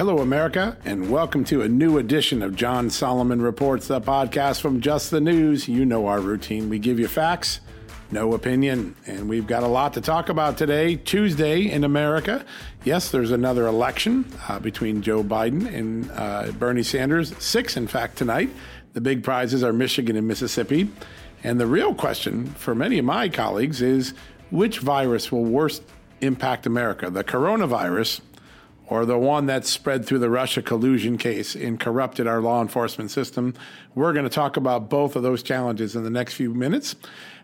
Hello, America, and welcome to a new edition of John Solomon Reports, the podcast from Just the News. You know our routine. We give you facts, no opinion, and we've got a lot to talk about today, Tuesday in America. Yes, there's another election uh, between Joe Biden and uh, Bernie Sanders, six, in fact, tonight. The big prizes are Michigan and Mississippi. And the real question for many of my colleagues is which virus will worst impact America, the coronavirus or the one that spread through the Russia collusion case and corrupted our law enforcement system. We're going to talk about both of those challenges in the next few minutes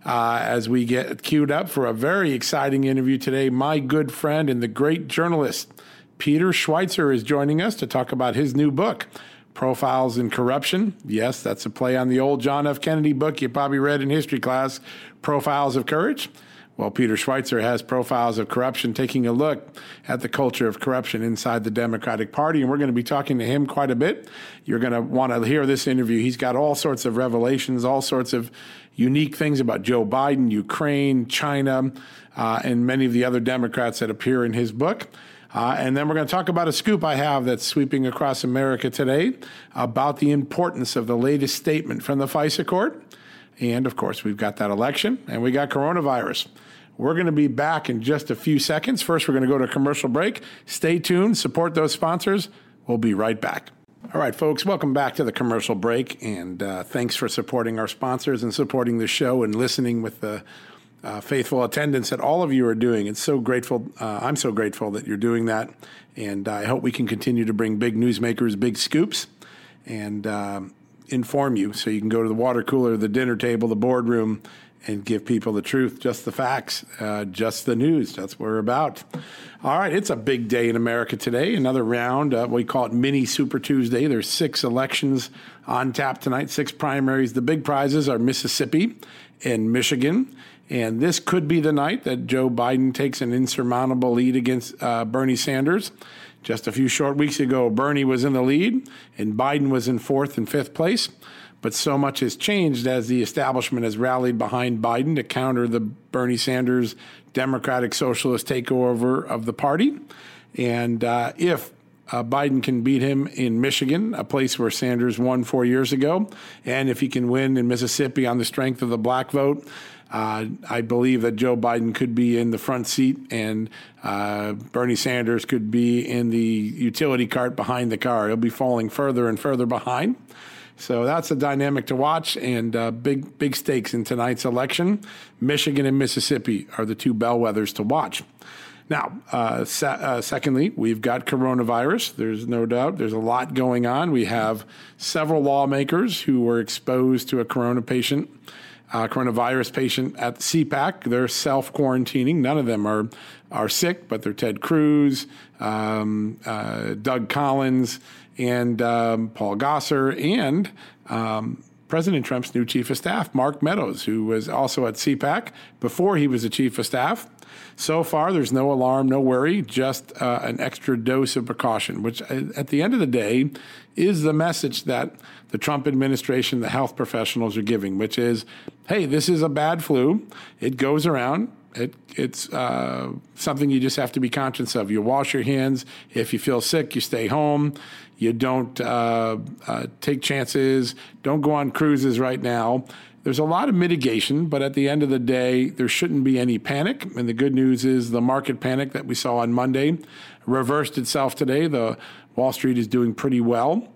uh, as we get queued up for a very exciting interview today. My good friend and the great journalist, Peter Schweizer, is joining us to talk about his new book. Profiles in Corruption. Yes, that's a play on the old John F. Kennedy book you probably read in history class, Profiles of Courage. Well, Peter Schweizer has profiles of corruption, taking a look at the culture of corruption inside the Democratic Party. And we're going to be talking to him quite a bit. You're going to want to hear this interview. He's got all sorts of revelations, all sorts of unique things about Joe Biden, Ukraine, China, uh, and many of the other Democrats that appear in his book. Uh, and then we're going to talk about a scoop I have that's sweeping across America today about the importance of the latest statement from the FISA court. And of course, we've got that election and we got coronavirus. We're going to be back in just a few seconds. First, we're going to go to a commercial break. Stay tuned, support those sponsors. We'll be right back. All right, folks, welcome back to the commercial break. And uh, thanks for supporting our sponsors and supporting the show and listening with the uh, faithful attendance that all of you are doing. It's so grateful. Uh, I'm so grateful that you're doing that. And I hope we can continue to bring big newsmakers, big scoops, and um, inform you so you can go to the water cooler, the dinner table, the boardroom and give people the truth, just the facts, uh, just the news. That's what we're about. All right, it's a big day in America today. Another round. Uh, we call it Mini Super Tuesday. There's six elections on tap tonight, six primaries. The big prizes are Mississippi and Michigan. And this could be the night that Joe Biden takes an insurmountable lead against uh, Bernie Sanders. Just a few short weeks ago, Bernie was in the lead and Biden was in fourth and fifth place. But so much has changed as the establishment has rallied behind Biden to counter the Bernie Sanders Democratic Socialist takeover of the party. And uh, if uh, Biden can beat him in Michigan, a place where Sanders won four years ago, and if he can win in Mississippi on the strength of the black vote, uh, I believe that Joe Biden could be in the front seat and uh, Bernie Sanders could be in the utility cart behind the car. He'll be falling further and further behind. So that's a dynamic to watch, and uh, big big stakes in tonight's election. Michigan and Mississippi are the two bellwethers to watch. Now, uh, se- uh, secondly, we've got coronavirus. There's no doubt. There's a lot going on. We have several lawmakers who were exposed to a corona patient, uh, coronavirus patient at the CPAC. They're self quarantining. None of them are are sick, but they're Ted Cruz, um, uh, Doug Collins, and um, Paul Gosar, and um, President Trump's new chief of staff, Mark Meadows, who was also at CPAC before he was the chief of staff. So far, there's no alarm, no worry, just uh, an extra dose of precaution, which uh, at the end of the day is the message that the Trump administration, the health professionals are giving, which is hey, this is a bad flu. It goes around It, it's uh, something you just have to be conscious of. You wash your hands. If you feel sick, you stay home. You don't uh, uh, take chances. Don't go on cruises right now. There's a lot of mitigation, but at the end of the day, there shouldn't be any panic. And the good news is the market panic that we saw on Monday reversed itself today. The Wall Street is doing pretty well.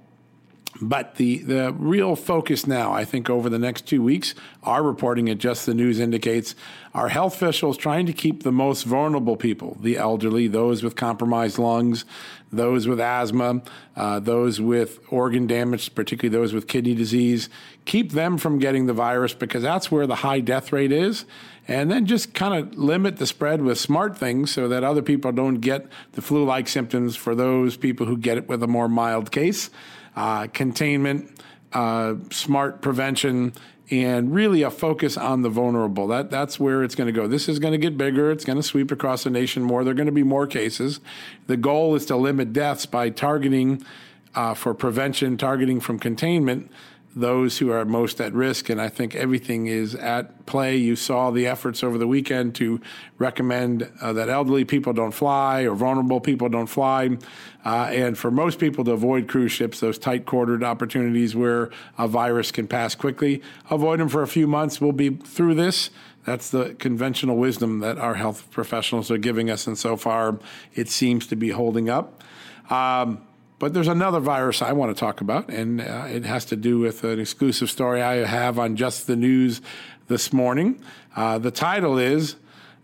But the, the real focus now, I think, over the next two weeks, our reporting at Just the News indicates our health officials trying to keep the most vulnerable people, the elderly, those with compromised lungs, those with asthma, uh, those with organ damage, particularly those with kidney disease, keep them from getting the virus because that's where the high death rate is. And then just kind of limit the spread with smart things so that other people don't get the flu like symptoms for those people who get it with a more mild case uh, containment, uh, smart prevention, and really a focus on the vulnerable. That that's where it's going to go. This is going to get bigger. It's going to sweep across the nation more. There are going to be more cases. The goal is to limit deaths by targeting uh, for prevention, targeting from containment those who are most at risk. And I think everything is at play. You saw the efforts over the weekend to recommend uh, that elderly people don't fly or vulnerable people don't fly. Uh, and for most people to avoid cruise ships, those tight quartered opportunities where a virus can pass quickly, avoid them for a few months. We'll be through this. That's the conventional wisdom that our health professionals are giving us. And so far, it seems to be holding up. Um, but there's another virus I want to talk about, and uh, it has to do with an exclusive story I have on Just the News this morning. Uh, the title is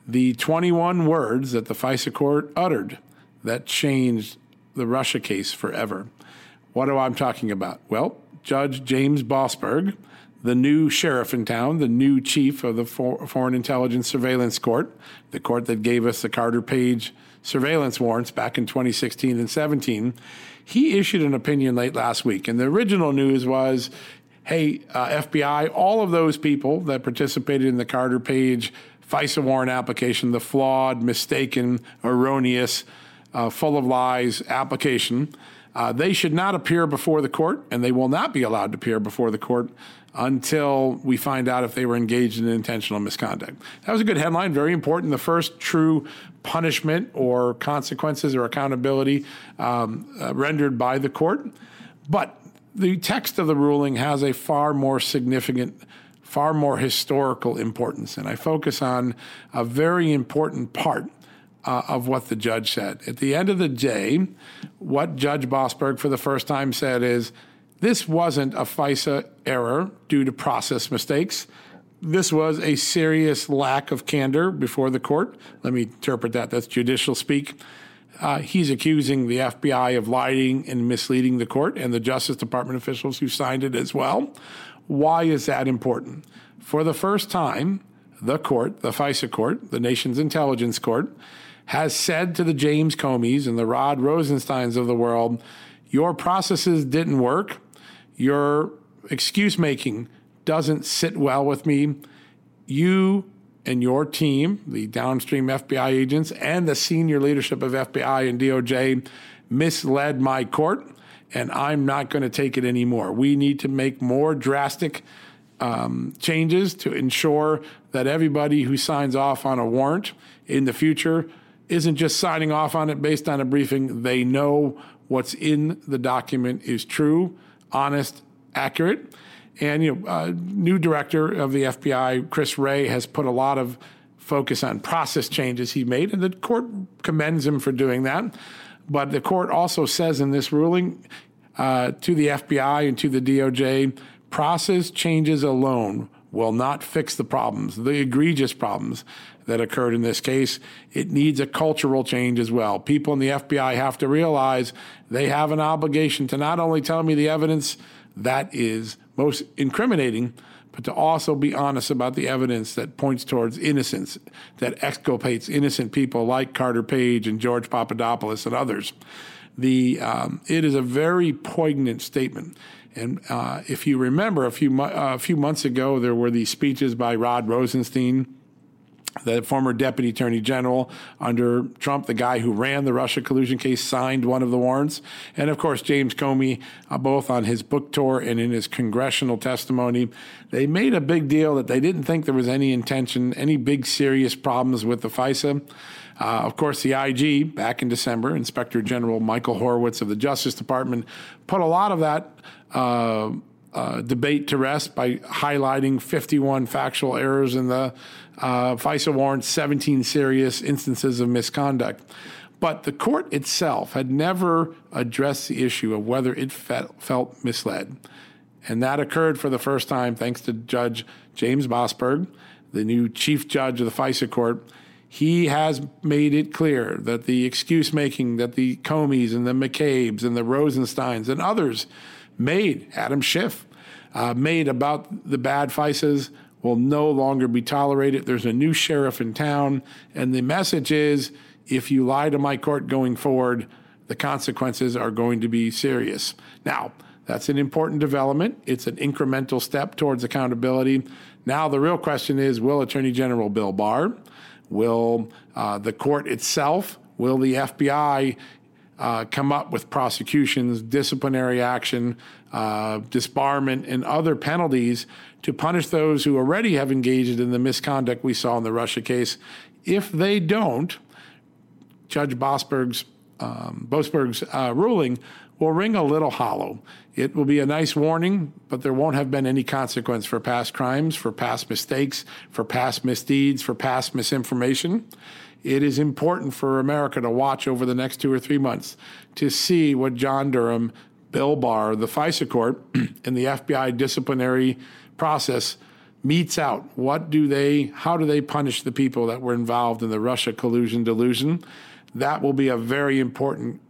The 21 Words That the FISA Court Uttered That Changed the Russia Case Forever. What am I talking about? Well, Judge James Boasberg, the new sheriff in town, the new chief of the For- Foreign Intelligence Surveillance Court, the court that gave us the Carter Page surveillance warrants back in 2016 and 17 he issued an opinion late last week. And the original news was hey, uh, FBI, all of those people that participated in the Carter Page FISA warrant application, the flawed, mistaken, erroneous, uh, full of lies application, uh, they should not appear before the court, and they will not be allowed to appear before the court until we find out if they were engaged in intentional misconduct. That was a good headline, very important. The first true punishment or consequences or accountability um, uh, rendered by the court. But the text of the ruling has a far more significant, far more historical importance. And I focus on a very important part uh, of what the judge said. At the end of the day, what Judge Boasberg for the first time said is this wasn't a FISA error due to process mistakes. This was a serious lack of candor before the court. Let me interpret that. That's judicial speak. Uh, he's accusing the FBI of lying and misleading the court and the Justice Department officials who signed it as well. Why is that important? For the first time, the court, the FISA court, the nation's intelligence court, has said to the James Comeys and the Rod Rosensteins of the world, your processes didn't work. Your excuse making doesn't sit well with me. You and your team, the downstream FBI agents and the senior leadership of FBI and DOJ, misled my court, and I'm not going to take it anymore. We need to make more drastic um, changes to ensure that everybody who signs off on a warrant in the future isn't just signing off on it based on a briefing. They know what's in the document is true, honest, accurate. And you know, uh, new director of the FBI, Chris Wray, has put a lot of focus on process changes he made, and the court commends him for doing that. But the court also says in this ruling uh, to the FBI and to the DOJ, process changes alone will not fix the problems, the egregious problems that occurred in this case. It needs a cultural change as well. People in the FBI have to realize they have an obligation to not only tell me the evidence that is most incriminating, but to also be honest about the evidence that points towards innocence, that exculpates innocent people like Carter Page and George Papadopoulos and others. The, um, it is a very poignant statement. And uh, if you remember, a few, uh, a few months ago, there were these speeches by Rod Rosenstein the former deputy attorney general under Trump, the guy who ran the Russia collusion case, signed one of the warrants. And of course, James Comey, uh, both on his book tour and in his congressional testimony, they made a big deal that they didn't think there was any intention, any big serious problems with the FISA. Uh, of course, the IG, back in December, Inspector General Michael Horowitz of the Justice Department, put a lot of that. Uh, uh, debate to rest by highlighting 51 factual errors in the uh, FISA warrant, 17 serious instances of misconduct. But the court itself had never addressed the issue of whether it felt, felt misled. And that occurred for the first time thanks to Judge James Boasberg, the new chief judge of the FISA court. He has made it clear that the excuse making that the Comeys and the McCabe's and the Rosensteins and others made, Adam Schiff, uh, made about the bad FISAs will no longer be tolerated. There's a new sheriff in town, and the message is if you lie to my court going forward, the consequences are going to be serious. Now, that's an important development. It's an incremental step towards accountability. Now, the real question is will Attorney General Bill Barr, will uh, the court itself, will the FBI uh, come up with prosecutions, disciplinary action, uh, disbarment, and other penalties to punish those who already have engaged in the misconduct we saw in the Russia case. If they don't, Judge Boasberg's, um, Boasberg's uh, ruling will ring a little hollow. It will be a nice warning, but there won't have been any consequence for past crimes, for past mistakes, for past misdeeds, for past misinformation it is important for America to watch over the next two or three months to see what John Durham, Bill Barr, the FISA court, and the FBI disciplinary process meets out. What do they, how do they punish the people that were involved in the Russia collusion delusion? That will be a very important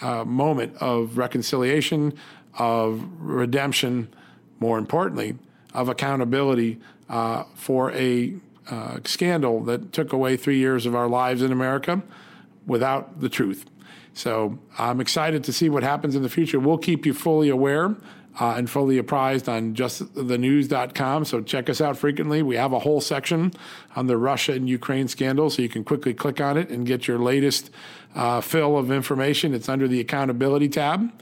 uh, moment of reconciliation, of redemption, more importantly, of accountability uh, for a uh, scandal that took away three years of our lives in America without the truth. So I'm excited to see what happens in the future. We'll keep you fully aware uh, and fully apprised on justthenews.com. So check us out frequently. We have a whole section on the Russia and Ukraine scandal, so you can quickly click on it and get your latest uh, fill of information. It's under the accountability tab.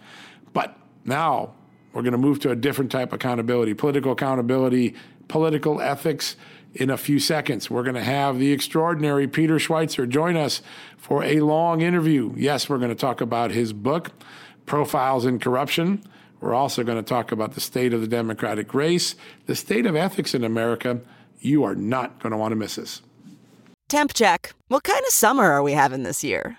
But now we're going to move to a different type of accountability political accountability, political ethics in a few seconds. We're going to have the extraordinary Peter Schweizer join us for a long interview. Yes, we're going to talk about his book, Profiles in Corruption. We're also going to talk about the state of the Democratic race, the state of ethics in America. You are not going to want to miss this. Temp check. What kind of summer are we having this year?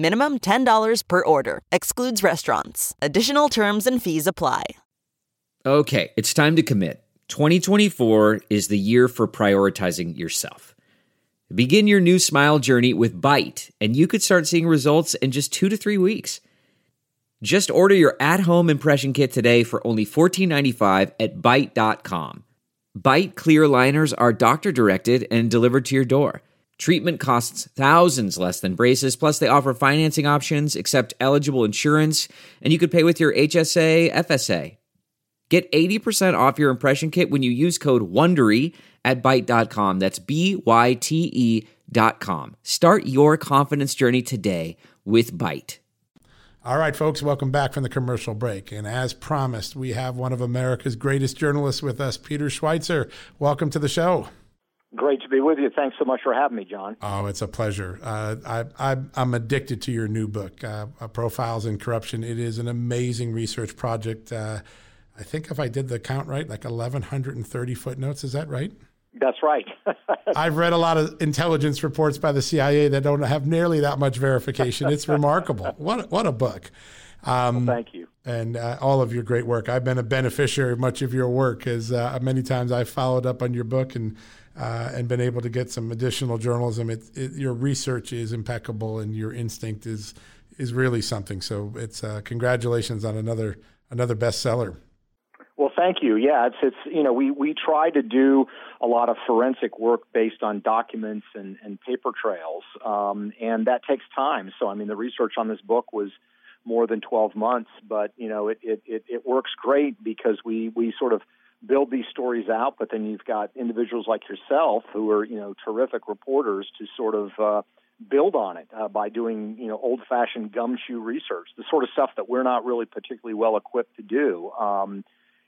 Minimum $10 per order. Excludes restaurants. Additional terms and fees apply. Okay, it's time to commit. 2024 is the year for prioritizing yourself. Begin your new smile journey with Byte, and you could start seeing results in just two to three weeks. Just order your at home impression kit today for only $14.95 at Byte.com. Byte clear liners are doctor directed and delivered to your door. Treatment costs thousands less than braces, plus, they offer financing options, accept eligible insurance, and you could pay with your HSA, FSA. Get 80% off your impression kit when you use code WONDERY at Byte.com. That's B-Y-T-E dot com. Start your confidence journey today with Byte. All right, folks, welcome back from the commercial break. And as promised, we have one of America's greatest journalists with us, Peter Schweizer. Welcome to the show. Great to be with you. Thanks so much for having me, John. Oh, it's a pleasure. Uh, I, am addicted to your new book, uh, uh, Profiles in Corruption. It is an amazing research project. Uh, I think if I did the count right, like 1,130 footnotes. Is that right? That's right. I've read a lot of intelligence reports by the CIA that don't have nearly that much verification. It's remarkable. What what a book. Um, well, thank you. And uh, all of your great work. I've been a beneficiary of much of your work, as uh, many times I've followed up on your book and uh, and been able to get some additional journalism. It, it, your research is impeccable, and your instinct is is really something. So it's uh, congratulations on another another bestseller. Well, thank you. Yeah, it's it's you know we we try to do a lot of forensic work based on documents and, and paper trails, um, and that takes time. So I mean, the research on this book was more than 12 months, but you know it it it, it works great because we we sort of build these stories out, but then you've got individuals like yourself who are you know terrific reporters to sort of uh, build on it uh, by doing you know old-fashioned gumshoe research, the sort of stuff that we're not really particularly well equipped to do. Um,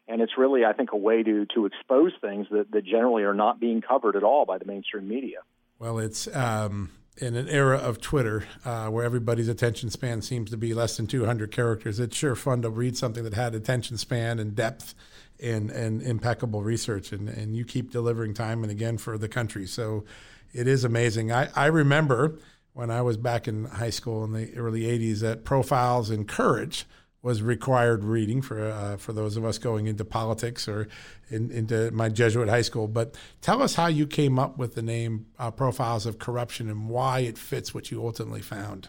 and it's really, I think, a way to to expose things that, that generally are not being covered at all by the mainstream media. Well, it's um, in an era of Twitter uh, where everybody's attention span seems to be less than 200 characters. It's sure fun to read something that had attention span and depth and, and impeccable research, and, and you keep delivering time and again for the country. So it is amazing. I, I remember when I was back in high school in the early 80s that Profiles in Courage was required reading for uh, for those of us going into politics or in, into my Jesuit high school. But tell us how you came up with the name uh, Profiles of Corruption and why it fits what you ultimately found.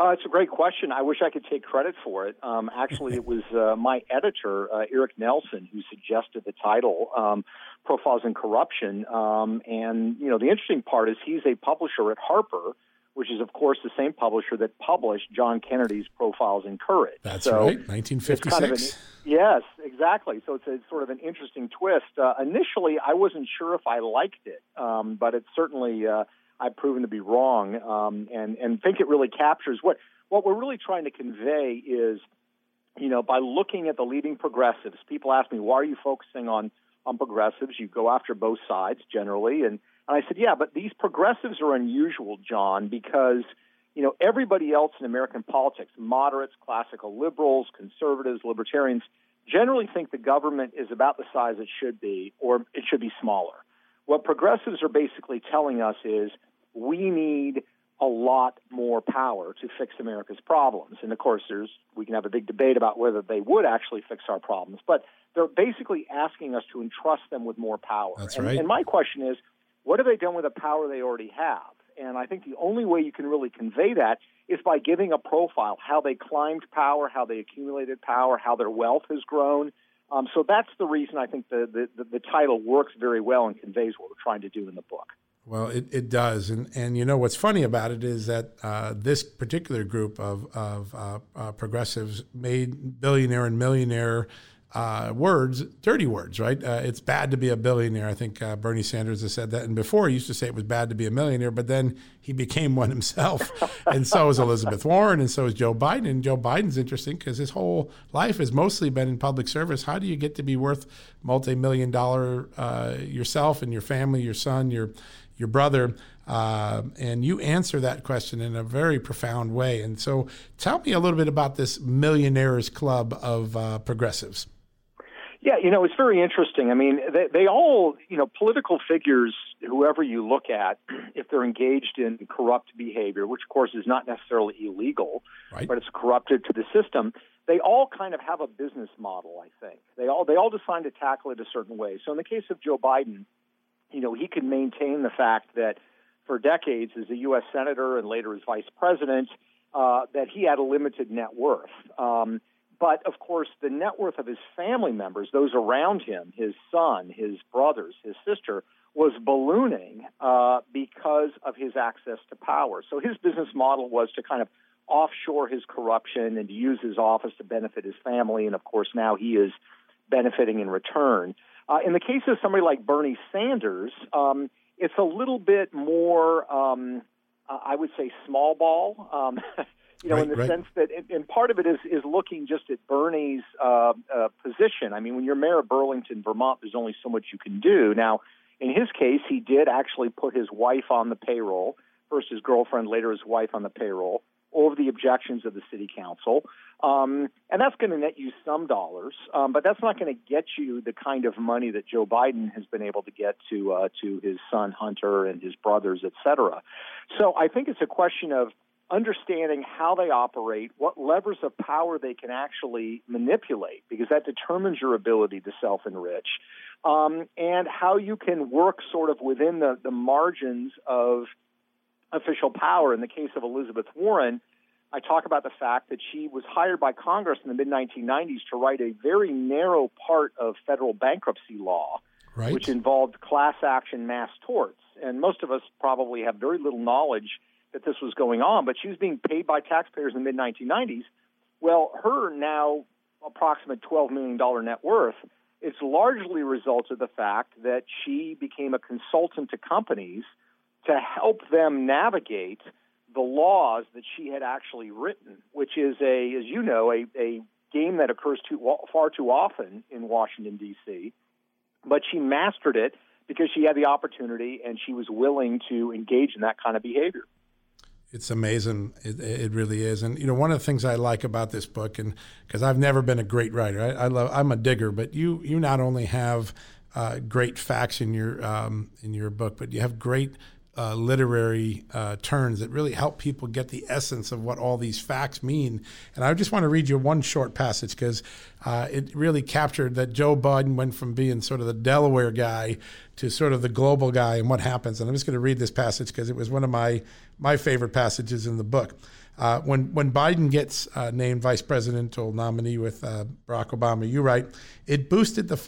Uh, it's a great question. I wish I could take credit for it. Um, actually, it was uh, my editor, uh, Eric Nelson, who suggested the title, um, Profiles in Corruption. Um, and, you know, the interesting part is he's a publisher at Harper, which is, of course, the same publisher that published John Kennedy's Profiles in Courage. That's so right, 1956. Kind of an, yes, exactly. So it's a, sort of an interesting twist. Uh, initially, I wasn't sure if I liked it, um, but it's certainly uh, I've proven to be wrong, um, and and think it really captures what what we're really trying to convey is, you know, by looking at the leading progressives. People ask me, why are you focusing on on progressives? You go after both sides generally, and and I said, yeah, but these progressives are unusual, John, because you know everybody else in American politics, moderates, classical liberals, conservatives, libertarians, generally think the government is about the size it should be, or it should be smaller. What progressives are basically telling us is we need a lot more power to fix America's problems. And of course, there's we can have a big debate about whether they would actually fix our problems, but they're basically asking us to entrust them with more power. That's and, right. And my question is, what have they done with the power they already have? And I think the only way you can really convey that is by giving a profile, how they climbed power, how they accumulated power, how their wealth has grown. Um, so that's the reason I think the, the, the, the title works very well and conveys what we're trying to do in the book. Well, it, it does. And, and you know what's funny about it is that uh, this particular group of, of uh, uh, progressives made billionaire and millionaire uh, words dirty words, right? Uh, it's bad to be a billionaire. I think uh, Bernie Sanders has said that. And before, he used to say it was bad to be a millionaire, but then he became one himself. and so is Elizabeth Warren, and so is Joe Biden. And Joe Biden's interesting because his whole life has mostly been in public service. How do you get to be worth multi million dollar yourself and your family, your son, your your brother, uh, and you answer that question in a very profound way. And so, tell me a little bit about this Millionaires Club of uh, Progressives. Yeah, you know, it's very interesting. I mean, they, they all, you know, political figures, whoever you look at, if they're engaged in corrupt behavior, which of course is not necessarily illegal, right. but it's corrupted to the system, they all kind of have a business model, I think. They all they all decide to tackle it a certain way. So in the case of Joe Biden, you know, he could maintain the fact that for decades as a U.S. senator and later as vice president, uh, that he had a limited net worth. Um, but of course, the net worth of his family members, those around him, his son, his brothers, his sister, was ballooning uh, because of his access to power. So his business model was to kind of offshore his corruption and to use his office to benefit his family. And of course, now he is benefiting in return. Uh, in the case of somebody like Bernie Sanders, um, it's a little bit more, um, uh, I would say, small ball. Um, you know, right, in the right. sense that, and part of it is is looking just at Bernie's uh, uh, position. I mean, when you're mayor of Burlington, Vermont, there's only so much you can do. Now, in his case, he did actually put his wife on the payroll. First his girlfriend, later his wife on the payroll over the objections of the city council. Um, and that's going to net you some dollars, um, but that's not going to get you the kind of money that Joe Biden has been able to get to uh, to his son Hunter and his brothers, et cetera. So I think it's a question of understanding how they operate, what levers of power they can actually manipulate, because that determines your ability to self enrich, um, and how you can work sort of within the, the margins of official power. In the case of Elizabeth Warren, I talk about the fact that she was hired by Congress in the mid 1990s to write a very narrow part of federal bankruptcy law, right. which involved class action mass torts. And most of us probably have very little knowledge that this was going on, but she was being paid by taxpayers in the mid 1990s. Well, her now approximate $12 million net worth is largely a result of the fact that she became a consultant to companies to help them navigate the laws that she had actually written, which is a, as you know, a, a game that occurs too, far too often in Washington, D.C. But she mastered it because she had the opportunity and she was willing to engage in that kind of behavior. It's amazing. It, it really is. And you know, one of the things I like about this book, and because I've never been a great writer, I, I, love. I'm a digger, but you you not only have uh, great facts in your um, in your book, but you have great uh, literary uh, turns that really help people get the essence of what all these facts mean. And I just want to read you one short passage because uh, it really captured that Joe Biden went from being sort of the Delaware guy to sort of the global guy and what happens. And I'm just going to read this passage because it was one of my my favorite passages in the book. Uh, when when Biden gets uh, named vice presidential nominee with uh, Barack Obama, you write, it boosted the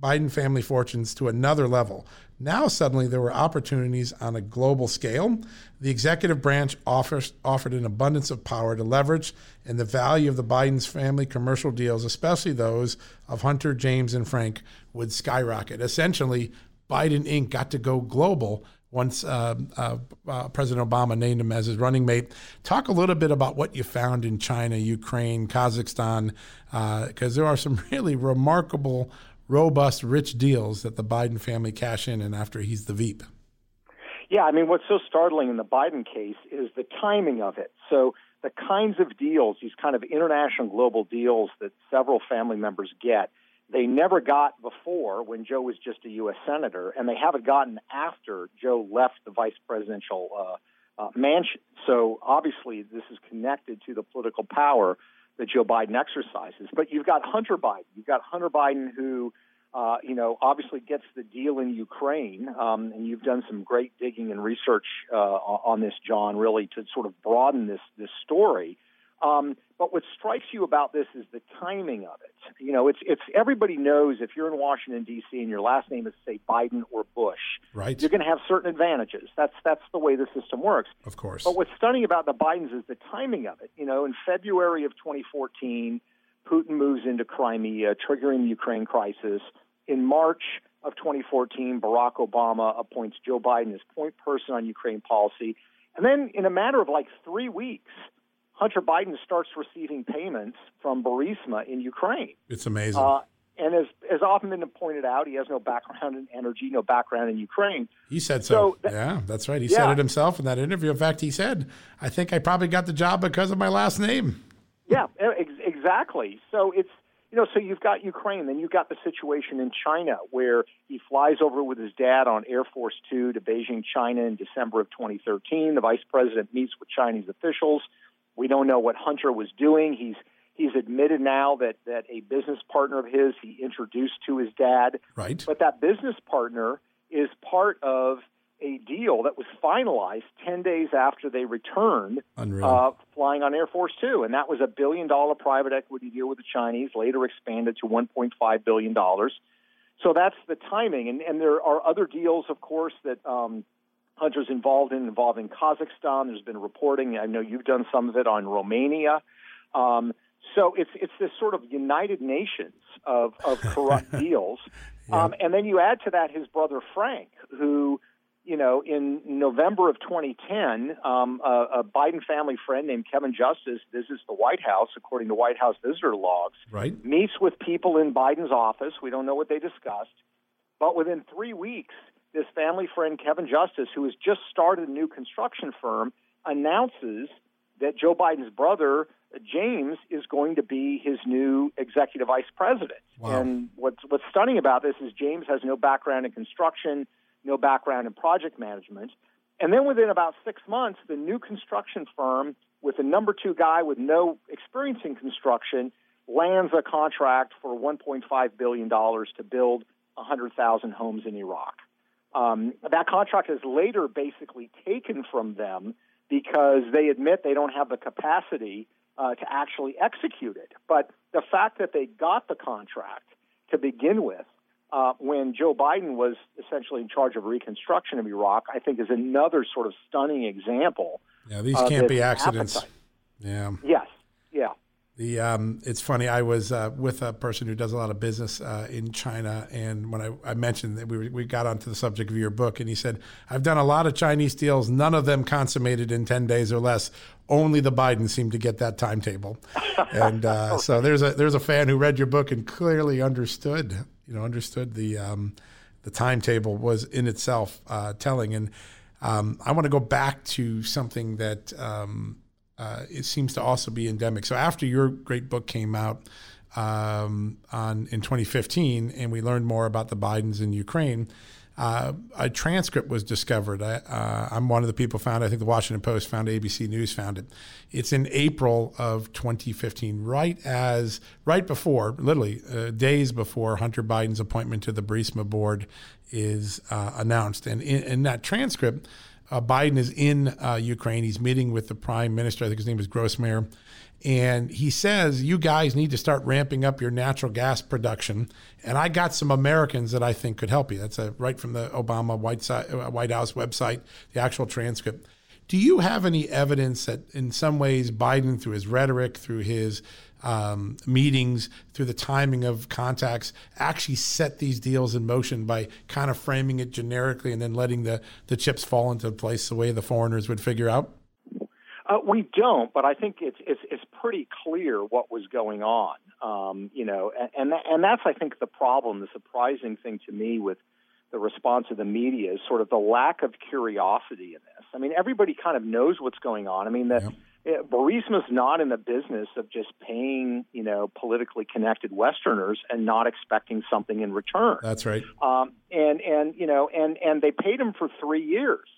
Biden family fortunes to another level. Now, suddenly, there were opportunities on a global scale. The executive branch offers, offered an abundance of power to leverage, and the value of the Biden's family commercial deals, especially those of Hunter, James, and Frank, would skyrocket. Essentially, Biden Inc. got to go global once uh, uh, uh, President Obama named him as his running mate. Talk a little bit about what you found in China, Ukraine, Kazakhstan, because uh, there are some really remarkable robust, rich deals that the Biden family cash in and after he's the Veep. Yeah, I mean, what's so startling in the Biden case is the timing of it. So, the kinds of deals, these kind of international global deals that several family members get, they never got before when Joe was just a U.S. Senator, and they haven't gotten after Joe left the vice presidential uh, uh, mansion. So, obviously, this is connected to the political power that Joe Biden exercises. But you've got Hunter Biden. You've got Hunter Biden who, uh, you know, obviously gets the deal in Ukraine. Um, and you've done some great digging and research uh, on this, John, really to sort of broaden this this story. Um, but what strikes you about this is the timing of it. You know, it's it's everybody knows if you're in Washington D.C. and your last name is say Biden or Bush, right? You're going to have certain advantages. That's that's the way the system works. Of course. But what's stunning about the Bidens is the timing of it. You know, in February of 2014, Putin moves into Crimea, triggering the Ukraine crisis. In March of 2014, Barack Obama appoints Joe Biden as point person on Ukraine policy, and then in a matter of like three weeks Hunter Biden starts receiving payments from Burisma in Ukraine. It's amazing. Uh, and as as often been pointed out, he has no background in energy, no background in Ukraine. He said so. so yeah, that's right. He yeah. said it himself in that interview. In fact, he said, "I think I probably got the job because of my last name." Yeah, ex- exactly. So it's you know, so you've got Ukraine, then you've got the situation in China where he flies over with his dad on Air Force Two to Beijing, China, in December of 2013. The vice president meets with Chinese officials. We don't know what Hunter was doing. He's he's admitted now that that a business partner of his he introduced to his dad. Right. But that business partner is part of a deal that was finalized 10 days after they returned uh, flying on Air Force Two. And that was a billion dollar private equity deal with the Chinese, later expanded to $1.5 billion. So that's the timing. And, and there are other deals, of course, that um, Hunter's involved in involving Kazakhstan. There's been reporting. I know you've done some of it on Romania. Um, so it's it's this sort of United Nations of, of corrupt deals. Um, and then you add to that his brother Frank, who, you know, in November of 2010, um, a, a, Biden family friend named Kevin Justice visits the White House, according to White House visitor logs. Right. Meets with people in Biden's office. We don't know what they discussed. But within three weeks, this family friend, Kevin Justice, who has just started a new construction firm, announces that Joe Biden's brother, James, is going to be his new executive vice president. Wow. And what's, what's stunning about this is James has no background in construction, no background in project management. And then within about six months, the new construction firm with a number two guy with no experience in construction lands a contract for $1.5 billion to build 100,000 homes in Iraq. Um, that contract is later basically taken from them because they admit they don't have the capacity uh, to actually execute it. But the fact that they got the contract to begin with uh, when Joe Biden was essentially in charge of reconstruction of Iraq, I think is another sort of stunning example. Yeah, these can't be accidents. Appetite. Yeah. Yes. Yeah. The um, it's funny. I was uh, with a person who does a lot of business uh, in China, and when I, I mentioned that we we got onto the subject of your book, and he said, "I've done a lot of Chinese deals. None of them consummated in ten days or less. Only the Biden seemed to get that timetable." and uh, so there's a there's a fan who read your book and clearly understood, you know, understood the um, the timetable was in itself uh, telling. And um, I want to go back to something that um, uh, it seems to also be endemic. So after your great book came out um, on in 2015, and we learned more about the Bidens in Ukraine, uh, a transcript was discovered. I, am uh, one of the people found. I think the Washington Post found. ABC News found it. It's in April of 2015, right as right before, literally uh, days before Hunter Biden's appointment to the Burisma board is uh, announced. And in, in that transcript uh, Biden is in uh, Ukraine. He's meeting with the prime minister. I think his name is Groysman. And he says, You guys need to start ramping up your natural gas production. And I got some Americans that I think could help you. That's a, right from the Obama White, uh, White House website, the actual transcript. Do you have any evidence that, in some ways, Biden, through his rhetoric, through his um, meetings, through the timing of contacts, actually set these deals in motion by kind of framing it generically and then letting the, the chips fall into place the way the foreigners would figure out? Uh, we don't, but I think it's it's it's pretty clear what was going on. Um, you know, and and, that's I think the problem. The surprising thing to me with the response of the media is sort of the lack of curiosity in this. I mean, everybody kind of knows what's going on. I mean, the yep. Burisma's not in the business of just paying, you know, politically connected Westerners and not expecting something in return. That's right. Um, and and you know, and and they paid him for three years.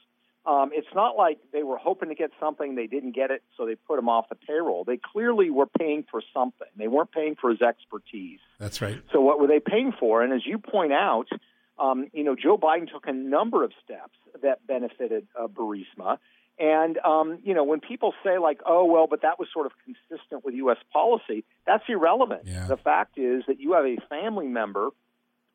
Um, it's not like they were hoping to get something, they didn't get it, so they put him off the payroll. They clearly were paying for something. They weren't paying for his expertise. That's right. So what were they paying for? And as you point out, um, you know, Joe Biden took a number of steps that benefited uh, Burisma. And um, you know, when people say like, "Oh, well, but that was sort of consistent with U.S. policy," that's irrelevant. Yeah. The fact is that you have a family member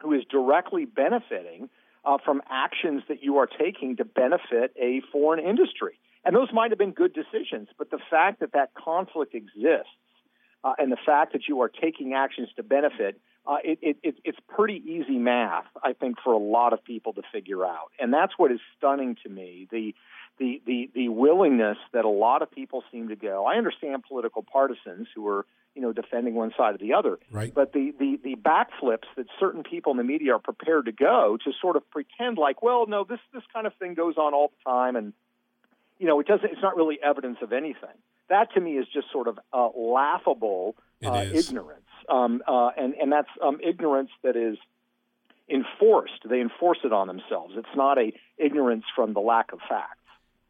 who is directly benefiting uh, from actions that you are taking to benefit a foreign industry, and those might have been good decisions. But the fact that that conflict exists, uh, and the fact that you are taking actions to benefit, uh, it, it, it, it's pretty easy math, I think, for a lot of people to figure out, and that's what is stunning to me. The the, the, the willingness that a lot of people seem to go. I understand political partisans who are, you know, defending one side or the other. Right. But the, the, the backflips that certain people in the media are prepared to go to sort of pretend like, well, no, this, this kind of thing goes on all the time and, you know, it doesn't, it's not really evidence of anything. That to me is just sort of uh, laughable uh, ignorance. Um, uh, and, and that's um, ignorance that is enforced. They enforce it on themselves. It's not a ignorance from the lack of facts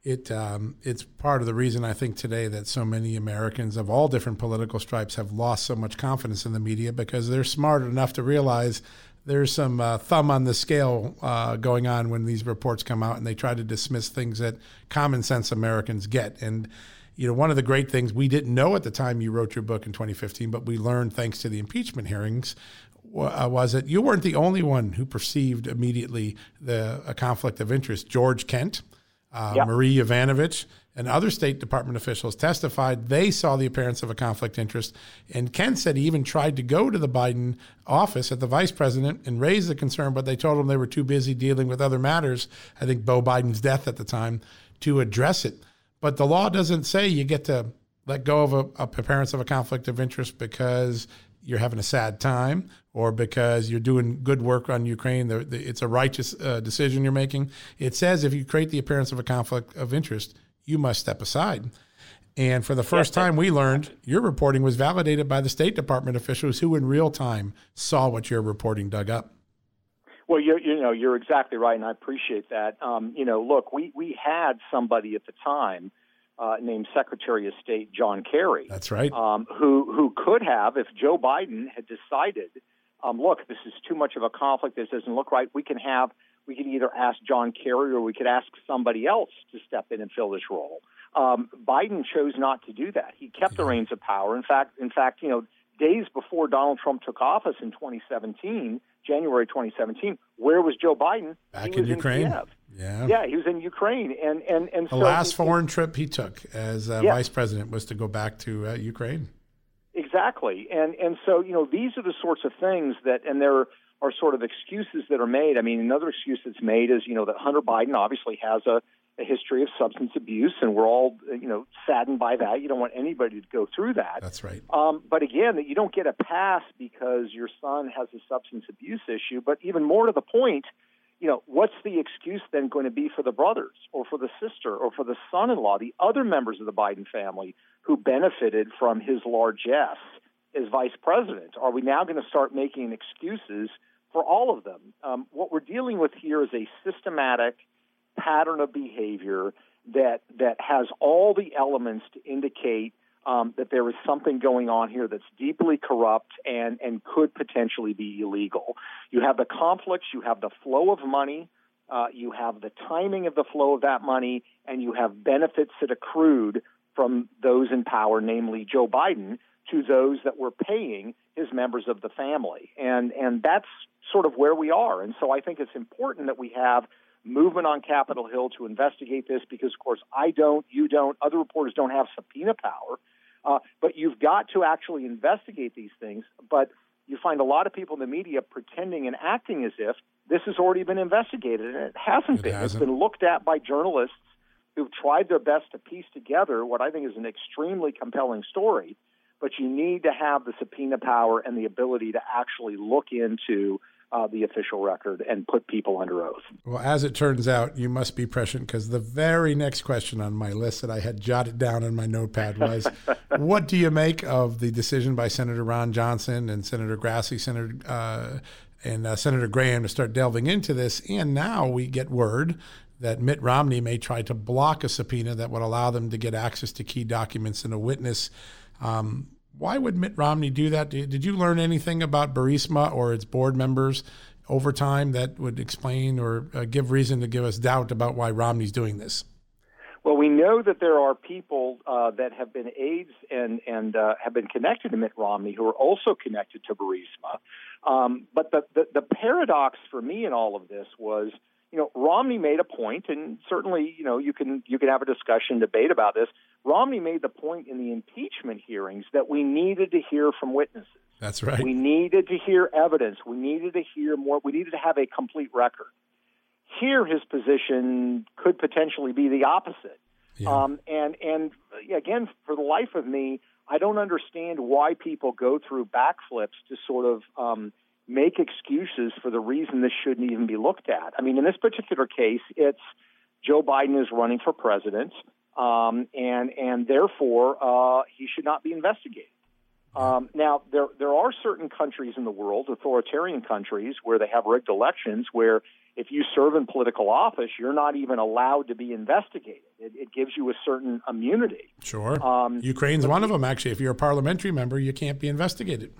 it um, it's part of the reason I think today that so many Americans of all different political stripes have lost so much confidence in the media because they're smart enough to realize there's some uh, thumb on the scale uh, going on when these reports come out, and they try to dismiss things that common sense Americans get. And you know, one of the great things we didn't know at the time you wrote your book in 2015, but we learned thanks to the impeachment hearings. Uh, was that you weren't the only one who perceived immediately the a conflict of interest. George Kent, uh, yep. Marie Yovanovitch and other State Department officials testified they saw the appearance of a conflict interest. And Kent said he even tried to go to the Biden office at the vice president and raise the concern, but they told him they were too busy dealing with other matters, I think Beau Biden's death at the time, to address it. But the law doesn't say you get to let go of a, a appearance of a conflict of interest because you're having a sad time or because you're doing good work on Ukraine, the, the, it's a righteous uh, decision you're making. It says if you create the appearance of a conflict of interest, you must step aside. And for the first time, we learned your reporting was validated by the State Department officials who, in real time, saw what your reporting dug up. Well, you you know you're exactly right, and I appreciate that. Um, you know, look, we we had somebody at the time uh, named Secretary of State John Kerry. That's right. Um, who who could have, if Joe Biden had decided, um, look, this is too much of a conflict. This doesn't look right. We can have we can either ask John Kerry or we could ask somebody else to step in and fill this role. Um, Biden chose not to do that. He kept the reins of power. In fact, in fact, you know, days before Donald Trump took office in 2017, January 2017, where was Joe Biden? Back in Ukraine. In yeah, yeah, he was in Ukraine, and and and the so last he, foreign trip he took as uh, Yeah. vice president was to go back to uh, Ukraine. Exactly, and and so you know these are the sorts of things that, and there are sort of excuses that are made. I mean, another excuse that's made is you know that Hunter Biden obviously has a, a history of substance abuse, and we're all you know saddened by that. You don't want anybody to go through that. That's right. Um, but again, that you don't get a pass because your son has a substance abuse issue. But even more to the point, you know, what's the excuse then going to be for the brothers or for the sister or for the son-in-law, the other members of the Biden family who benefited from his largesse as vice president? Are we now going to start making excuses for all of them? Um, what we're dealing with here is a systematic pattern of behavior that that has all the elements to indicate um, that there is something going on here that's deeply corrupt and and could potentially be illegal. You have the conflicts, you have the flow of money, uh, you have the timing of the flow of that money, and you have benefits that accrued from those in power, namely Joe Biden, to those that were paying his members of the family, and and that's sort of where we are. And so I think it's important that we have movement on Capitol Hill to investigate this because, of course, I don't, you don't, other reporters don't have subpoena power. Uh, but you've got to actually investigate these things. But you find a lot of people in the media pretending and acting as if this has already been investigated, and it hasn't It been. hasn't. It's been looked at by journalists who've tried their best to piece together what I think is an extremely compelling story. But you need to have the subpoena power and the ability to actually look into uh, the official record and put people under oath. Well, as it turns out, you must be prescient because the very next question on my list that I had jotted down on my notepad was, "What do you make of the decision by Senator Ron Johnson and Senator Grassley, Senator uh, and uh, Senator Graham to start delving into this?" And now we get word that Mitt Romney may try to block a subpoena that would allow them to get access to key documents and a witness. Um, why would Mitt Romney do that? Did you learn anything about Burisma or its board members over time that would explain or uh, give reason to give us doubt about why Romney's doing this? Well, we know that there are people uh, that have been aides and and uh, have been connected to Mitt Romney who are also connected to Burisma. Um, but the, the the paradox for me in all of this was, you know, Romney made a point, and certainly, you know, you can you can have a discussion, debate about this. Romney made the point in the impeachment hearings that we needed to hear from witnesses. That's right. We needed to hear evidence. We needed to hear more. We needed to have a complete record. Here, his position could potentially be the opposite. Yeah. Um, and and uh, again, for the life of me, I don't understand why people go through backflips to sort of um, make excuses for the reason this shouldn't even be looked at. I mean, in this particular case, it's Joe Biden is running for president, um, and and therefore uh, he should not be investigated. Um, now, there there are certain countries in the world, authoritarian countries, where they have rigged elections, where if you serve in political office, you're not even allowed to be investigated. It, it gives you a certain immunity. sure. Um, Ukraine's one of them, actually. If you're a parliamentary member, you can't be investigated.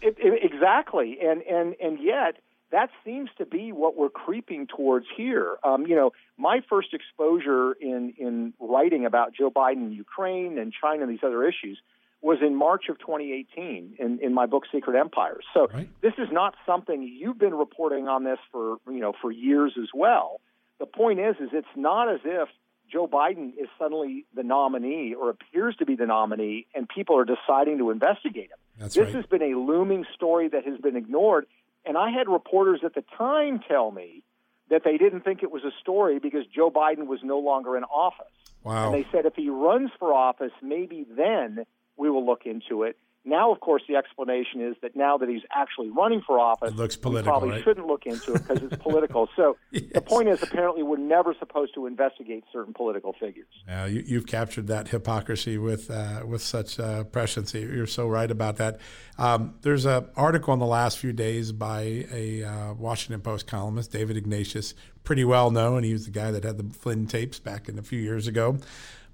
It, it, exactly, and and and yet that seems to be what we're creeping towards here. Um, you know, my first exposure in in writing about Joe Biden, Ukraine, and China, and these other issues was in March of 2018 in, in my book Secret Empires. So Right. this is not something you've been reporting on this for you know for years as well. The point is, is it's not as if Joe Biden is suddenly the nominee or appears to be the nominee, and people are deciding to investigate him. That's this right. has been a looming story that has been ignored, and I had reporters at the time tell me that they didn't think it was a story because Joe Biden was no longer in office. Wow. And they said if he runs for office, maybe then we will look into it. Now, of course, the explanation is that now that he's actually running for office, it looks political, probably right? shouldn't look into it because it's political. So yes. the point is, apparently, we're never supposed to investigate certain political figures. Uh, you, have captured that hypocrisy with uh, with such uh, prescience. You're so right about that. Um, there's an article in the last few days by a uh, Washington Post columnist, David Ignatius, pretty well known. He was the guy that had the Flynn tapes back in a few years ago.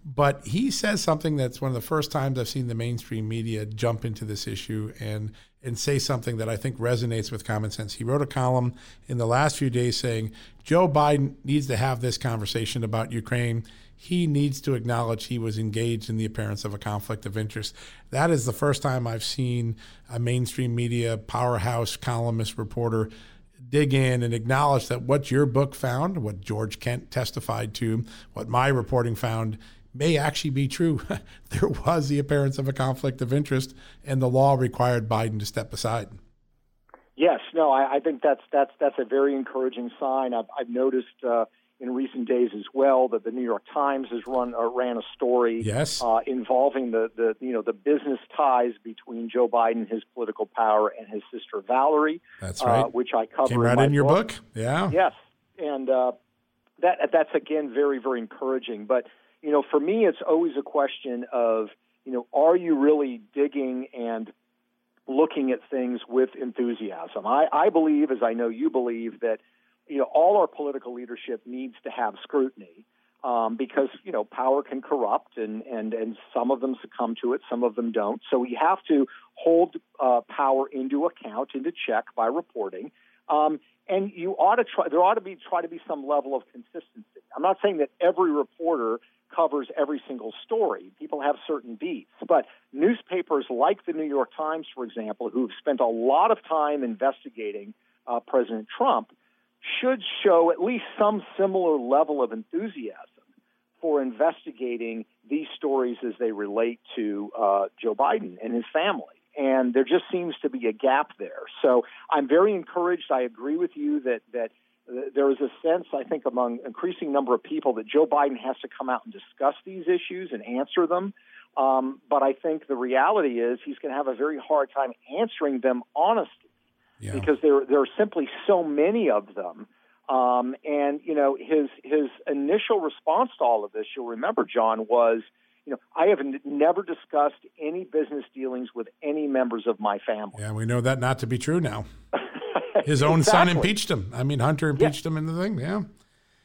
But he says something that's one of the first times I've seen the mainstream media jump into this issue and and say something that I think resonates with common sense. He wrote a column in the last few days saying Joe Biden needs to have this conversation about Ukraine. He needs to acknowledge he was engaged in the appearance of a conflict of interest. That is the first time I've seen a mainstream media powerhouse columnist reporter dig in and acknowledge that what your book found, what George Kent testified to, what my reporting found may actually be true. there was the appearance of a conflict of interest, and the law required Biden to step aside. Yes, no, I, I think that's that's that's a very encouraging sign. I've, I've noticed uh, in recent days as well that the New York Times has run uh, ran a story yes. uh, involving the, the you know the business ties between Joe Biden, his political power, and his sister Valerie. That's right. Uh, which I cover Came right in, in your book. book. Yeah. Yes, and uh, that that's again very very encouraging. But you know, for me, it's always a question of, you know, are you really digging and looking at things with enthusiasm? I, I believe, as I know you believe, that, you know, all our political leadership needs to have scrutiny. Um, because you know power can corrupt and, and and some of them succumb to it, some of them don't. So we have to hold uh, power into account, into check by reporting. Um, and you ought to try. There ought to be try to be some level of consistency. I'm not saying that every reporter covers every single story. People have certain beats. But newspapers like the New York Times, for example, who've spent a lot of time investigating uh, President Trump, should show at least some similar level of enthusiasm for investigating these stories as they relate to uh, Joe Biden and his family. And there just seems to be a gap there. So I'm very encouraged. I agree with you that that there is a sense, I think, among increasing number of people that Joe Biden has to come out and discuss these issues and answer them. Um, but I think the reality is he's going to have a very hard time answering them honestly yeah. because there there are simply so many of them. Um, and you know his his initial response to all of this, you'll remember, John, was you know I have n- never discussed any business dealings with any members of my family. Yeah, we know that not to be true now. His own exactly. son impeached him. I mean, Hunter impeached yeah. him in the thing. Yeah,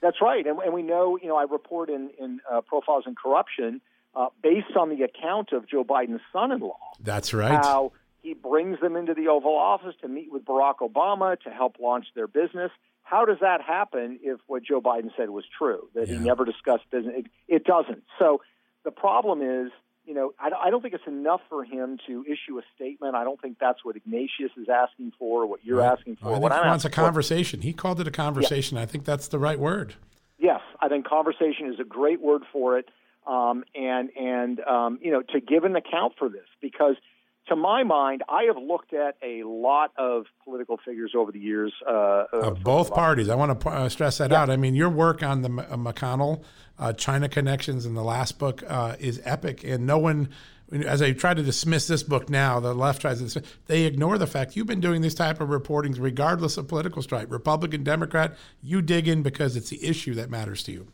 that's right. And, and, we know, you know, I report in in uh, profiles in corruption uh, based on the account of Joe Biden's son-in-law. That's right. How he brings them into the Oval Office to meet with Barack Obama to help launch their business. How does that happen if what Joe Biden said was true, that yeah. he never discussed business? It, it doesn't. So the problem is you know, I, I don't think it's enough for him to issue a statement. I don't think that's what Ignatius is asking for, or what you're right. asking for. I what he I'm wants a conversation. For. He called it a conversation. Yeah. I think that's the right word. Yes, I think conversation is a great word for it, um, and and um, you know to give an account for this because to my mind, I have looked at a lot of political figures over the years uh, of both parties. I want to uh, stress that yeah. out. I mean, your work on the uh, McConnell uh, China connections in the last book uh, is epic, and no one. As I try to dismiss this book now, the left tries to. Dismiss, they ignore the fact you've been doing this type of reporting regardless of political stripe, Republican, Democrat. You dig in because it's the issue that matters to you.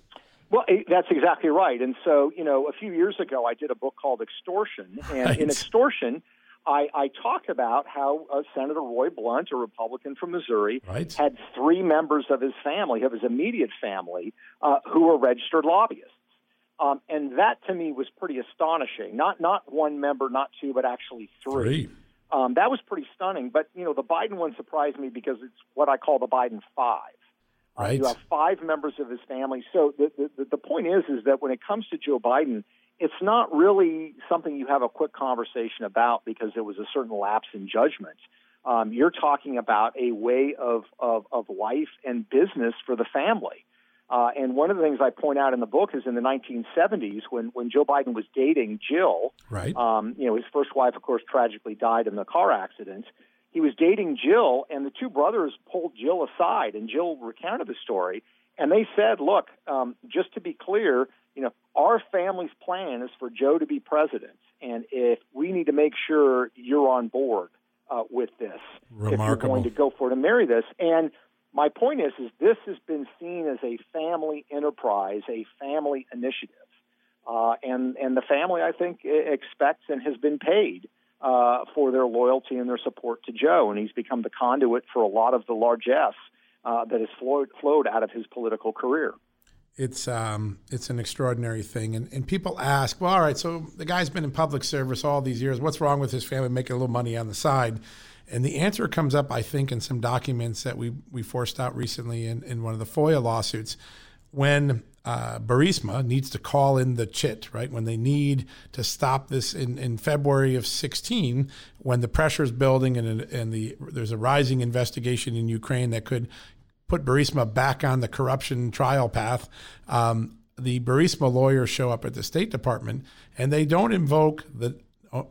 Well, that's exactly right. And so, you know, a few years ago, I did a book called Extortion, and right. in Extortion, I, I talked about how uh, Senator Roy Blunt, a Republican from Missouri, right. had three members of his family, of his immediate family, uh, who were registered lobbyists. Um, and that to me was pretty astonishing. Not not one member, not two, but actually three. three. Um, that was pretty stunning. But you know, the Biden one surprised me because it's what I call the Biden five. Uh, you have five members of his family. So the, the the point is is that when it comes to Joe Biden, it's not really something you have a quick conversation about because there was a certain lapse in judgment. Um, you're talking about a way of, of, of life and business for the family. Uh, and one of the things I point out in the book is in the 1970s when, when Joe Biden was dating Jill. Right. Um, you know, his first wife, of course, tragically died in the car accident. He was dating Jill, and the two brothers pulled Jill aside, and Jill recounted the story. And they said, "Look, um, just to be clear, you know, our family's plan is for Joe to be president, and if we need to make sure you're on board uh, with this, Remarkable. if you're going to go for it and marry this, and my point is, is this has been seen as a family enterprise, a family initiative, uh, and and the family, I think, expects and has been paid uh, for their loyalty and their support to Joe, and he's become the conduit for a lot of the largesse uh, that has flowed flowed out of his political career. It's um, it's an extraordinary thing, and and people ask, well, all right, so the guy's been in public service all these years. What's wrong with his family making a little money on the side? And the answer comes up, I think, in some documents that we we forced out recently in, in one of the FOIA lawsuits, when uh, Burisma needs to call in the chit, right? When they need to stop this in, in February of 16, when the pressure is building and, and the there's a rising investigation in Ukraine that could put Burisma back on the corruption trial path. Um, the Burisma lawyers show up at the State Department and they don't invoke the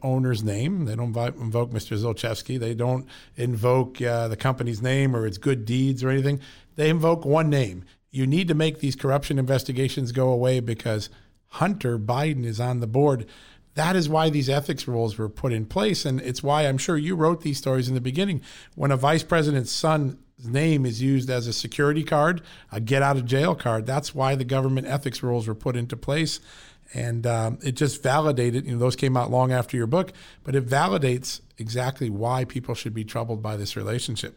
owner's name. They don't invoke Mr. Zlochevsky. They don't invoke uh, the company's name or its good deeds or anything. They invoke one name, you need to make these corruption investigations go away because Hunter Biden is on the board. That is why these ethics rules were put in place. And it's why I'm sure you wrote these stories in the beginning. When a vice president's son's name is used as a security card, a get out of jail card, that's why the government ethics rules were put into place. And um, it just validated, you know, those came out long after your book, but it validates exactly why people should be troubled by this relationship.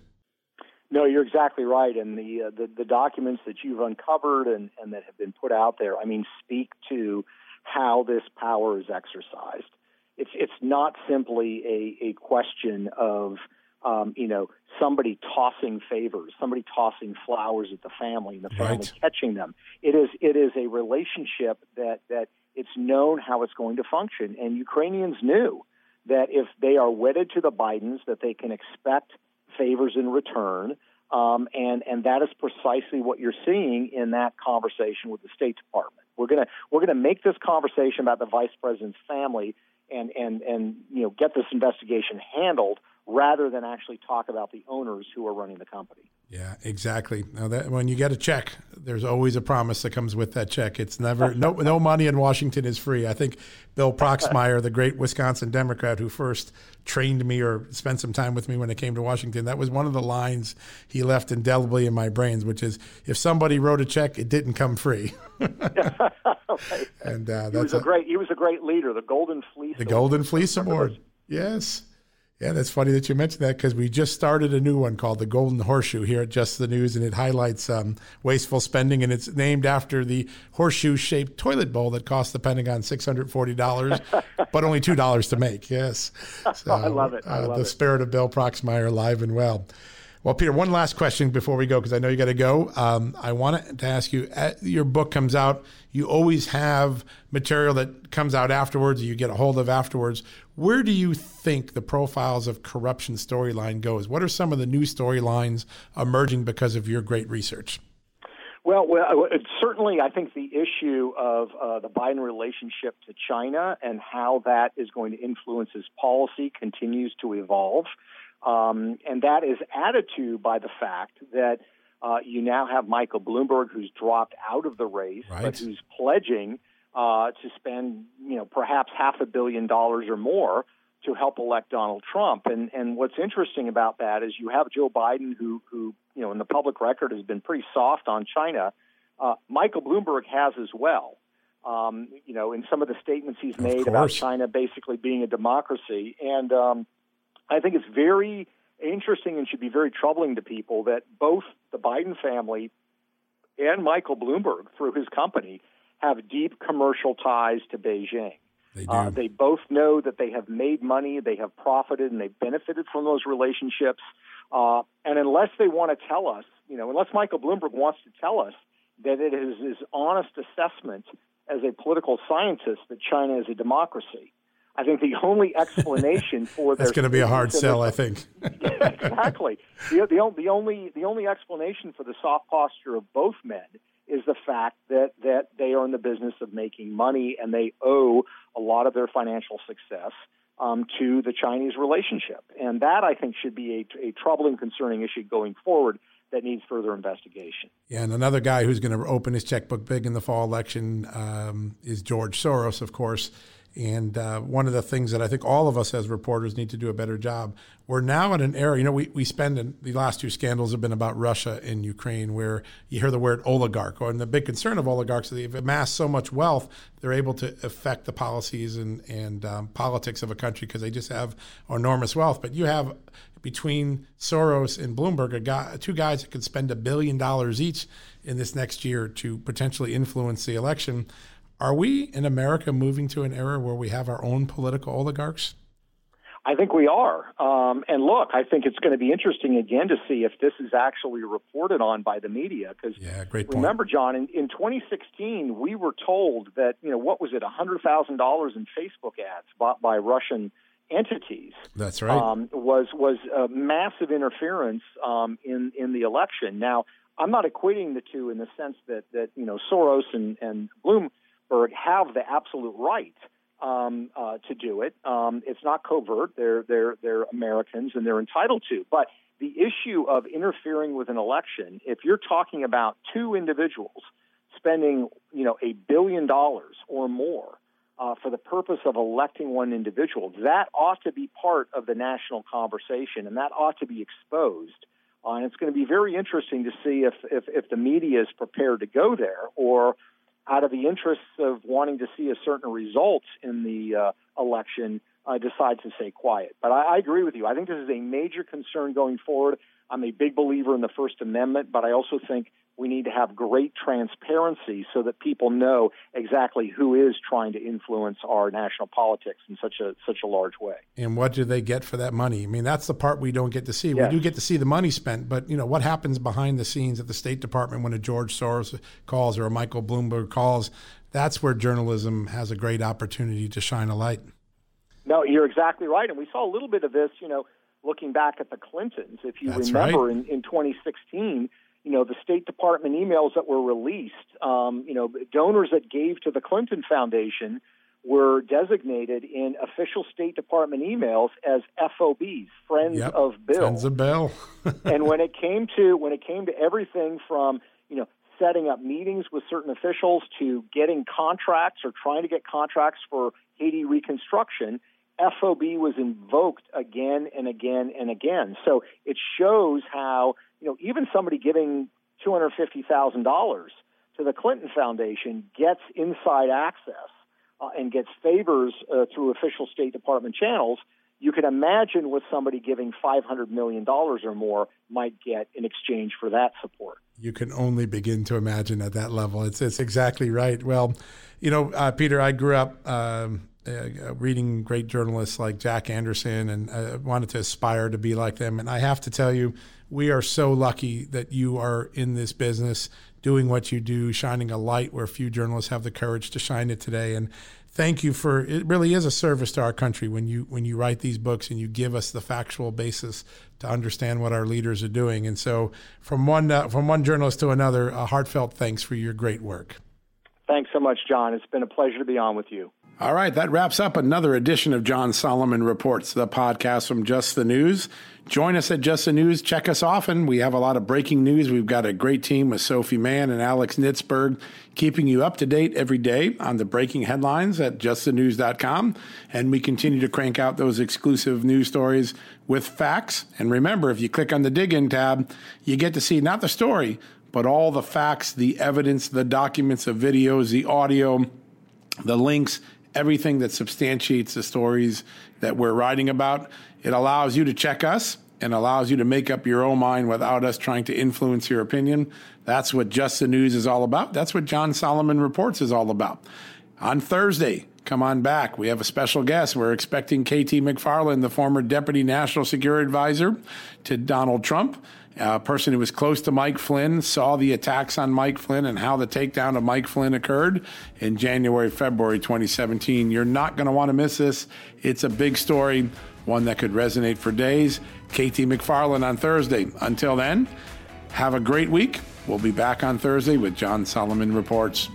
No, you're exactly right, and the uh, the, the documents that you've uncovered and, and that have been put out there, I mean, speak to how this power is exercised. It's it's not simply a, a question of um, you know somebody tossing favors, somebody tossing flowers at the family, and the family right. catching them. It is it is a relationship that that it's known how it's going to function, and Ukrainians knew that if they are wedded to the Bidens, that they can expect favors in return. Um, and and that is precisely what you're seeing in that conversation with the State Department. We're gonna we're gonna make this conversation about the vice president's family and and and you know get this investigation handled rather than actually talk about the owners who are running the company. Yeah, exactly. Now that when you get a check, there's always a promise that comes with that check. It's never no no money in Washington is free. I think Bill Proxmire, the great Wisconsin Democrat who first trained me or spent some time with me when I came to Washington, that was one of the lines he left indelibly in my brains, which is if somebody wrote a check, it didn't come free. right. And uh, he was a, a, great he was a great leader. The Golden Fleece. The Golden Fleece Award. Yes. Yeah, that's funny that you mentioned that because we just started a new one called the Golden Horseshoe here at Just the News, and it highlights um, wasteful spending, and it's named after the horseshoe-shaped toilet bowl that cost the Pentagon six hundred forty dollars, but only two dollars to make. Yes, so, I love it. I uh, love the it. spirit of Bill Proxmire, alive and well. Well, Peter, one last question before we go, because I know you got to go. Um, I wanted to ask you uh, your book comes out. You always have material that comes out afterwards, you get a hold of afterwards. Where do you think the profiles of corruption storyline goes? What are some of the new storylines emerging because of your great research? Well, well, certainly, I think the issue of uh, the Biden relationship to China and how that is going to influence his policy continues to evolve. Um, and that is added to by the fact that uh, you now have Michael Bloomberg, who's dropped out of the race, right. but who's pledging uh, to spend, you know, perhaps half a billion dollars or more to help elect Donald Trump. And and what's interesting about that is you have Joe Biden, who who you know in the public record has been pretty soft on China. Uh, Michael Bloomberg has as well. Um, you know, in some of the statements he's made about China basically being a democracy, and um, I think it's very interesting and should be very troubling to people that both the Biden family and Michael Bloomberg, through his company, have deep commercial ties to Beijing. They, uh, they both know that they have made money, they have profited, and they've benefited from those relationships. Uh, and unless they want to tell us, you know, unless Michael Bloomberg wants to tell us that it is his honest assessment as a political scientist that China is a democracy, I think the only explanation for their that's going to be a hard sell. I think yeah, exactly. The, the, the only the only explanation for the soft posture of both men is the fact that that they are in the business of making money and they owe a lot of their financial success um, to the Chinese relationship, and that I think should be a, a troubling, concerning issue going forward that needs further investigation. Yeah, and another guy who's going to open his checkbook big in the fall election um, is George Soros, of course. And uh, one of the things that I think all of us as reporters need to do a better job. We're now in an era, you know, we, we spend in, the last two scandals have been about Russia and Ukraine, where you hear the word oligarch. And the big concern of oligarchs is they've amassed so much wealth, they're able to affect the policies and, and um, politics of a country because they just have enormous wealth. But you have between Soros and Bloomberg, guy, two guys that could spend a billion dollars each in this next year to potentially influence the election. Are we in America moving to an era where we have our own political oligarchs? I think we are. Um, and look, I think it's going to be interesting again to see if this is actually reported on by the media. Because yeah, great point. remember, John, in, in 2016, we were told that, you know, what was it, $100,000 in Facebook ads bought by Russian entities. That's right. Um, was was a massive interference um, in in the election. Now, I'm not equating the two in the sense that that you know Soros and, and Have the absolute right um, uh, to do it. Um, it's not covert. They're they're they're Americans and they're entitled to. But the issue of interfering with an election, if you're talking about two individuals spending you know a billion dollars or more uh, for the purpose of electing one individual, that ought to be part of the national conversation and that ought to be exposed. Uh, and it's going to be very interesting to see if, if, if the media is prepared to go there or out of the interests of wanting to see a certain result in the uh, election, uh, decide to stay quiet. But I, I agree with you. I think this is a major concern going forward. I'm a big believer in the First Amendment, but I also think we need to have great transparency so that people know exactly who is trying to influence our national politics in such a such a large way. And what do they get for that money? I mean, that's the part we don't get to see. Yes. We do get to see the money spent, but you know what happens behind the scenes at the State Department when a George Soros calls or a Michael Bloomberg calls. That's where journalism has a great opportunity to shine a light. No, you're exactly right, and we saw a little bit of this. You know, looking back at the Clintons, if you that's remember right. in, in 2016 you know, the State Department emails that were released, um, you know, donors that gave to the Clinton Foundation were designated in official State Department emails as FOBs, Friends yep. of Bill. Friends of Bill. and when it came to when it came to everything from you know setting up meetings with certain officials to getting contracts or trying to get contracts for Haiti reconstruction, FOB was invoked again and again and again. So it shows how you know, even somebody giving $250,000 to the Clinton Foundation gets inside access uh, and gets favors uh, through official State Department channels. You can imagine what somebody giving $500 million or more might get in exchange for that support. You can only begin to imagine at that level. It's, it's exactly right. Well, you know, uh, Peter, I grew up. Um, uh, reading great journalists like Jack Anderson and uh, wanted to aspire to be like them. And I have to tell you, we are so lucky that you are in this business doing what you do, shining a light where few journalists have the courage to shine it today. And thank you for it really is a service to our country when you when you write these books and you give us the factual basis to understand what our leaders are doing. And so from one uh, from one journalist to another, a heartfelt thanks for your great work. Thanks so much, John. It's been a pleasure to be on with you. All right, that wraps up another edition of John Solomon Reports, the podcast from Just the News. Join us at Just the News. Check us often. We have a lot of breaking news. We've got a great team with Sophie Mann and Alex Nitzberg keeping you up to date every day on the breaking headlines at justthenews.com. And we continue to crank out those exclusive news stories with facts. And remember, if you click on the dig in tab, you get to see not the story, but all the facts, the evidence, the documents, the videos, the audio, the links, everything that substantiates the stories that we're writing about. It allows you to check us and allows you to make up your own mind without us trying to influence your opinion. That's what Just the News is all about. That's what John Solomon Reports is all about. On Thursday, come on back. We have a special guest. We're expecting KT McFarland, the former Deputy National Security Advisor to Donald Trump a person who was close to Mike Flynn, saw the attacks on Mike Flynn and how the takedown of Mike Flynn occurred in January, February 2017. You're not going to want to miss this. It's a big story, one that could resonate for days. KT McFarland on Thursday. Until then, have a great week. We'll be back on Thursday with John Solomon Reports.